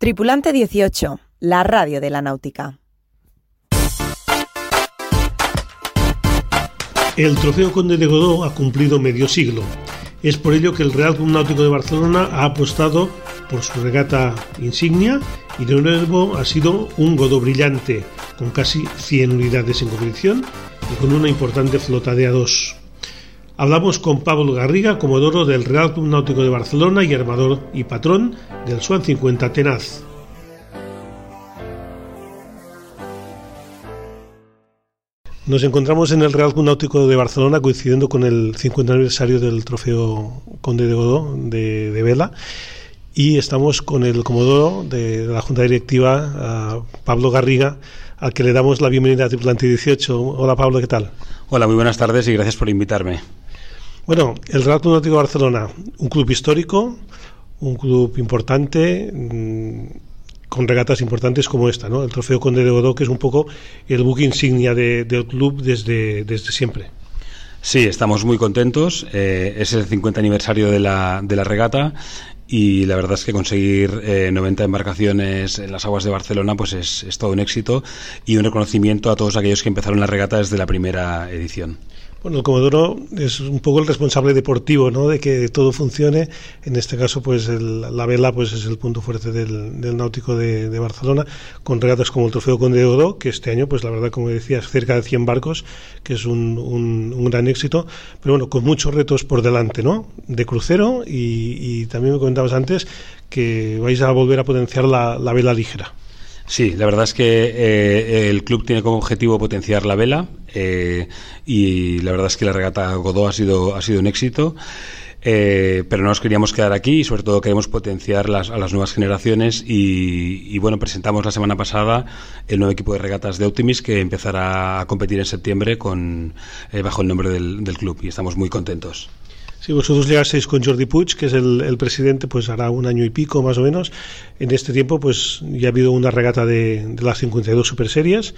Tripulante 18, la radio de la náutica. El Trofeo Conde de Godó ha cumplido medio siglo. Es por ello que el Real Club Náutico de Barcelona ha apostado por su regata insignia y de nuevo ha sido un Godó brillante, con casi 100 unidades en competición y con una importante flota de A2. Hablamos con Pablo Garriga, comodoro del Real Club Náutico de Barcelona y armador y patrón del Swan 50 Tenaz. Nos encontramos en el Real Club Náutico de Barcelona coincidiendo con el 50 aniversario del Trofeo Conde de Godó de, Vela y estamos con el comodoro de, la Junta Directiva, Pablo Garriga, al que le damos la bienvenida a Tripulante 18. Hola Pablo, ¿qué tal? Hola, muy buenas tardes y gracias por invitarme. Bueno, el Real Club Náutico de Barcelona, un club histórico, un club importante, mm, con regatas importantes como esta, ¿no? El Trofeo Conde de Godó, que es un poco el buque insignia del club desde, desde siempre. Sí, estamos muy contentos. Eh, es el 50 aniversario de la, de la regata y la verdad es que conseguir 90 eh, embarcaciones en las aguas de Barcelona pues es, es todo un éxito y un reconocimiento a todos aquellos que empezaron la regata desde la primera edición. Bueno, el Comodoro es un poco el responsable deportivo, ¿no? De que todo funcione. En este caso, pues la vela pues es el punto fuerte del, náutico de, Barcelona, con regatas como el Trofeo Conde de Godó, que este año, pues la verdad, como decías, cerca de 100 barcos, que es un, un, gran éxito, pero bueno, con muchos retos por delante, ¿no? De crucero y, también me comentabas antes que vais a volver a potenciar la vela ligera. Sí, la verdad es que eh, el club tiene como objetivo potenciar la vela eh, y la verdad es que la regata Godó ha sido, ha sido un éxito. Eh, pero no nos queríamos quedar aquí y sobre todo queremos potenciar las, a las nuevas generaciones y, bueno, presentamos la semana pasada el nuevo equipo de regatas de Optimis que empezará a competir en septiembre con, bajo el nombre del club y estamos muy contentos. Si vosotros llegasteis con Jordi Puig, que es el, presidente, pues hará un año y pico más o menos. En este tiempo, pues ya ha habido una regata de, las 52 super series,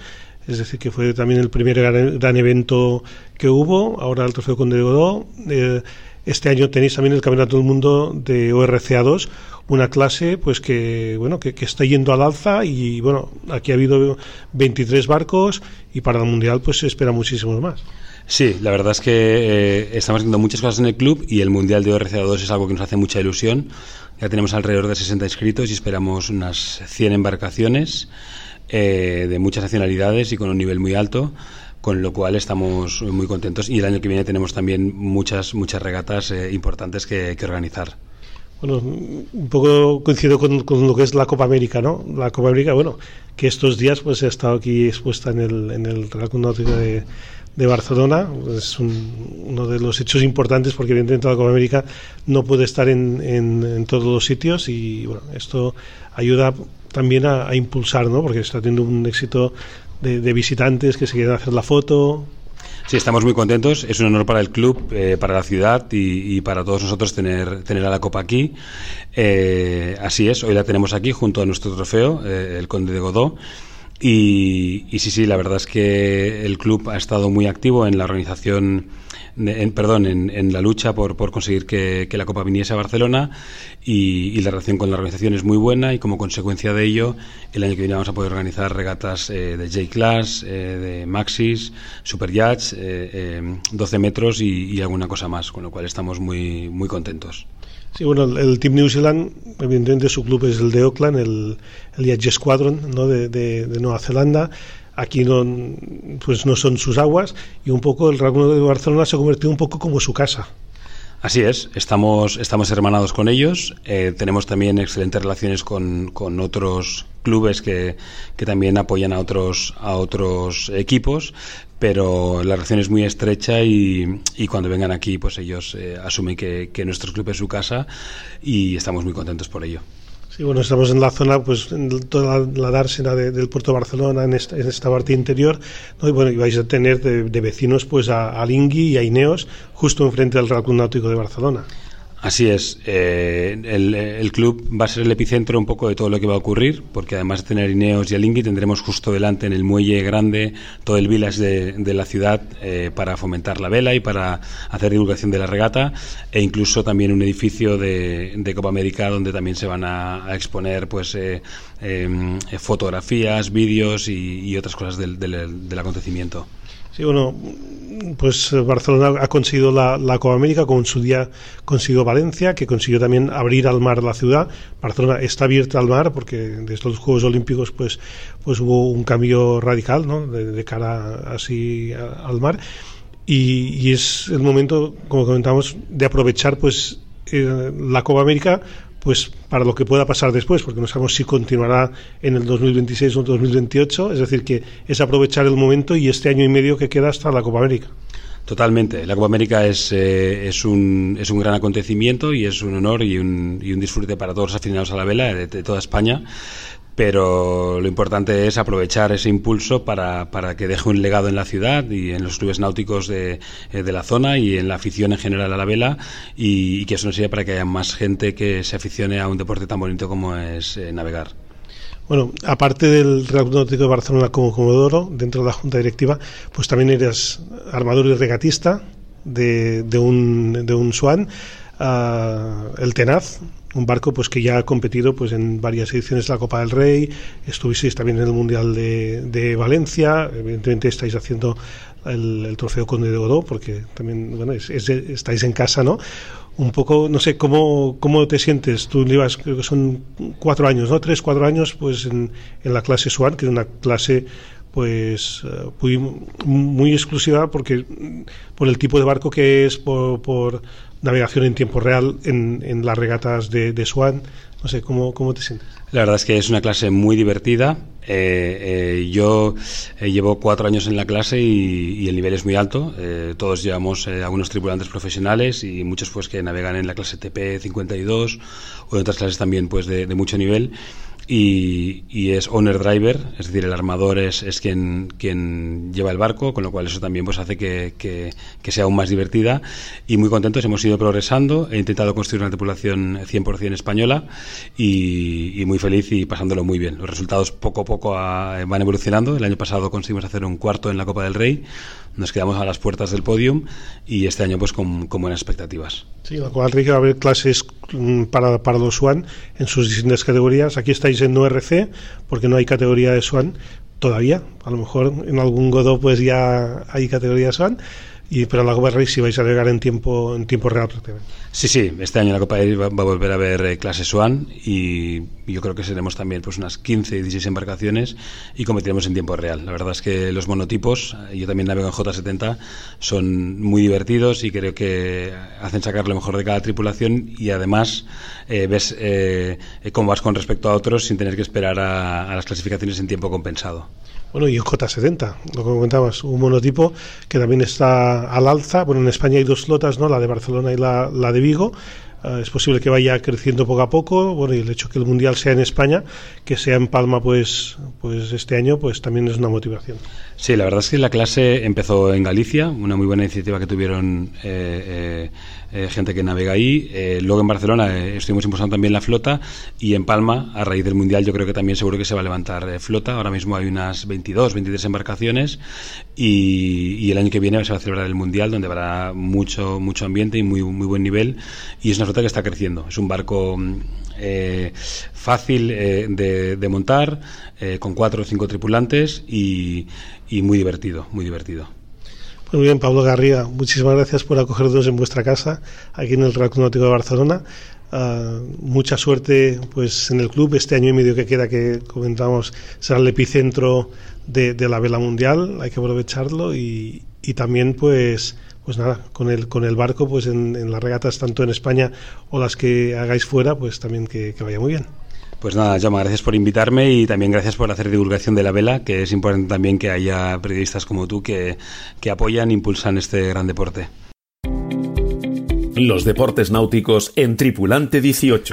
es decir, que fue también el primer gran, evento que hubo. Ahora el Trofeo Conde de Godó. Eh, este año tenéis también el Campeonato del Mundo de ORCA2, una clase pues que bueno que, está yendo al alza y bueno aquí ha habido 23 barcos y para el mundial pues se espera muchísimos más. Sí, la verdad es que eh, estamos haciendo muchas cosas en el club y el Mundial de ORCA2 es algo que nos hace mucha ilusión. Ya tenemos alrededor de 60 inscritos y esperamos unas 100 embarcaciones eh, de muchas nacionalidades y con un nivel muy alto con lo cual estamos muy contentos y el año que viene tenemos también muchas muchas regatas eh, importantes que, organizar. Bueno, un poco coincido con, lo que es la Copa América, ¿no? La Copa América, bueno, que estos días pues he estado aquí expuesta en el, en el Real Náutico de, de Barcelona. Es uno de los hechos importantes porque evidentemente la Copa América no puede estar en, en, todos los sitios y bueno, esto ayuda también a, impulsar, ¿no? porque está teniendo un éxito de, visitantes que se quieren hacer la foto. Sí, estamos muy contentos. Es un honor para el club, eh, para la ciudad y, para todos nosotros tener, tener a la Copa aquí. Eh, así es, hoy la tenemos aquí junto a nuestro trofeo, eh, el Conde de Godó. Y, sí, sí, la verdad es que el club ha estado muy activo en la organización, en, perdón, en, la lucha por, conseguir que, la Copa viniese a Barcelona y, la relación con la organización es muy buena y como consecuencia de ello el año que viene vamos a poder organizar regatas eh, de J-Class, eh, de Maxis, Super Yachts, 12 eh, metros y, y, alguna cosa más, con lo cual estamos muy, muy contentos. Sí, bueno, el, Team New Zealand, evidentemente su club es el de Auckland, el, el Yacht Squadron ¿no? de, de, Nueva Zelanda. Aquí no, pues no son sus aguas y un poco el Real de Barcelona se ha convertido un poco como su casa. Así es, estamos, estamos hermanados con ellos, eh, tenemos también excelentes relaciones con, con otros clubes que, que, también apoyan a otros, a otros equipos, pero la relación es muy estrecha y, y cuando vengan aquí pues ellos eh, asumen que, que nuestro club es su casa y estamos muy contentos por ello. Sí, bueno, estamos en la zona, pues, en toda la, dársena del puerto de Barcelona, en esta, en esta parte interior, y bueno, y vais a tener de, vecinos, pues, a, a Lingui y a Ineos, justo enfrente del Real Club Náutico de Barcelona. Así es. Eh, el, club va a ser el epicentro un poco de todo lo que va a ocurrir, porque además de tener Ineos y Alingui, tendremos justo delante en el muelle grande todo el village de, la ciudad eh, para fomentar la vela y para hacer divulgación de la regata, e incluso también un edificio de, Copa América donde también se van a, exponer pues eh, em, fotografías, vídeos y, otras cosas del acontecimiento. Sí, bueno, pues eh, Barcelona ha conseguido la, Copa América, como en su día consiguió Valencia, que consiguió también abrir al mar la ciudad. Barcelona está abierta al mar porque desde los Juegos Olímpicos pues, pues hubo un cambio radical ¿no? de, cara así al mar. Y, es el momento, como comentamos, de aprovechar pues eh, la Copa América pues para lo que pueda pasar después, porque no sabemos si continuará en el 2026 o 2028, es decir, que es aprovechar el momento y este año y medio que queda hasta la Copa América. Totalmente. La Copa América es, eh, un gran acontecimiento y es un honor y un, y un disfrute para todos los aficionados a la vela de toda España pero lo importante es aprovechar ese impulso para, para, que deje un legado en la ciudad y en los clubes náuticos de, eh, de la zona y en la afición en general a la vela y, que eso nos sirva para que haya más gente que se aficione a un deporte tan bonito como es eh, navegar. Bueno, aparte del Real Náutico de Barcelona como Comodoro, dentro de la Junta Directiva, pues también eres armador y regatista de, de un, de un Swan, ah, el Tenaz, un barco pues que ya ha competido pues en varias ediciones de la Copa del Rey, estuvisteis también en el Mundial de, Valencia, evidentemente estáis haciendo el, trofeo Conde de Godó, porque también bueno, estáis en casa, ¿no? Un poco, no sé, ¿cómo, cómo te sientes? Tú llevas, creo que son cuatro años, ¿no? Tres, cuatro años, pues en, en la clase Swan, que es una clase pues eh, muy, exclusiva porque por el tipo de barco que es, por, navegación en tiempo real en, las regatas de, de, Swan. No sé, ¿cómo, ¿cómo te sientes? La verdad es que es una clase muy divertida. Eh, eh, yo llevo cuatro años en la clase y, el nivel es muy alto. todos llevamos algunos tripulantes profesionales y muchos pues que navegan en la clase TP 52 o en otras clases también pues de mucho nivel y, es owner driver, es decir, el armador es, es quien, quien lleva el barco, con lo cual eso también pues hace que, que, sea aún más divertida y muy contentos, hemos ido progresando, he intentado construir una tripulación 100% española y, y, muy feliz y pasándolo muy bien. Los resultados poco a poco van evolucionando, el año pasado conseguimos hacer un cuarto en la Copa del Rey, nos quedamos a las puertas del podium y este año pues con, con buenas expectativas. Sí, la Copa del Rey va a haber clases para, para los SWAN en sus distintas categorías, aquí estáis en ORC, porque no hay categoría de Swan todavía. A lo mejor en algún Godot pues ya hay categoría de Swan y pero la Copa Rey sí vais a llegar en tiempo en tiempo real Sí, sí, este año la Copa Rey va, a volver a haber eh, clase Swan y yo creo que seremos también pues unas 15, 16 embarcaciones y competiremos en tiempo real. La verdad es que los monotipos, eh, yo también navego en J70, son muy divertidos y creo que hacen sacar lo mejor de cada tripulación y además eh, ves cómo vas con respecto a otros sin tener que esperar a las clasificaciones en tiempo compensado. Bueno, y el J70, lo que comentabas, un monotipo que también está al alza. Bueno, en España hay dos flotas, ¿no? La de Barcelona y la, de Vigo. Eh, es posible que vaya creciendo poco a poco. Bueno, y el hecho que el mundial sea en España, que sea en Palma, pues, pues este año, pues también es una motivación. Sí, la verdad es que la clase empezó en Galicia, una muy buena iniciativa que tuvieron. Eh, eh, eh, gente que navega ahí. Eh, luego en Barcelona eh, estuvimos impulsando también la flota y en Palma, a raíz del Mundial, yo creo que también seguro que se va a levantar flota. Ahora mismo hay unas 22, 23 embarcaciones y, el año que viene se va a celebrar el Mundial donde habrá mucho, mucho ambiente y muy, muy buen nivel y es una flota que está creciendo. Es un barco mm, fácil de, de, montar, con cuatro o cinco tripulantes y, y muy divertido, muy divertido. Muy bien, Pablo Garriga, muchísimas gracias por acogernos en vuestra casa, aquí en el Real Náutico de Barcelona. Ah, mucha suerte pues en el club. Este año y medio que queda que comentamos será el epicentro de, la vela mundial. Hay que aprovecharlo y, también pues pues nada con el con el barco pues en, las regatas tanto en España o las que hagáis fuera pues también que vaya muy bien pues nada, Jaume, gracias por invitarme y también gracias por hacer divulgación de la vela, que es importante también que haya periodistas como tú que, que apoyan e impulsan este gran deporte. Los deportes náuticos en Tripulante 18.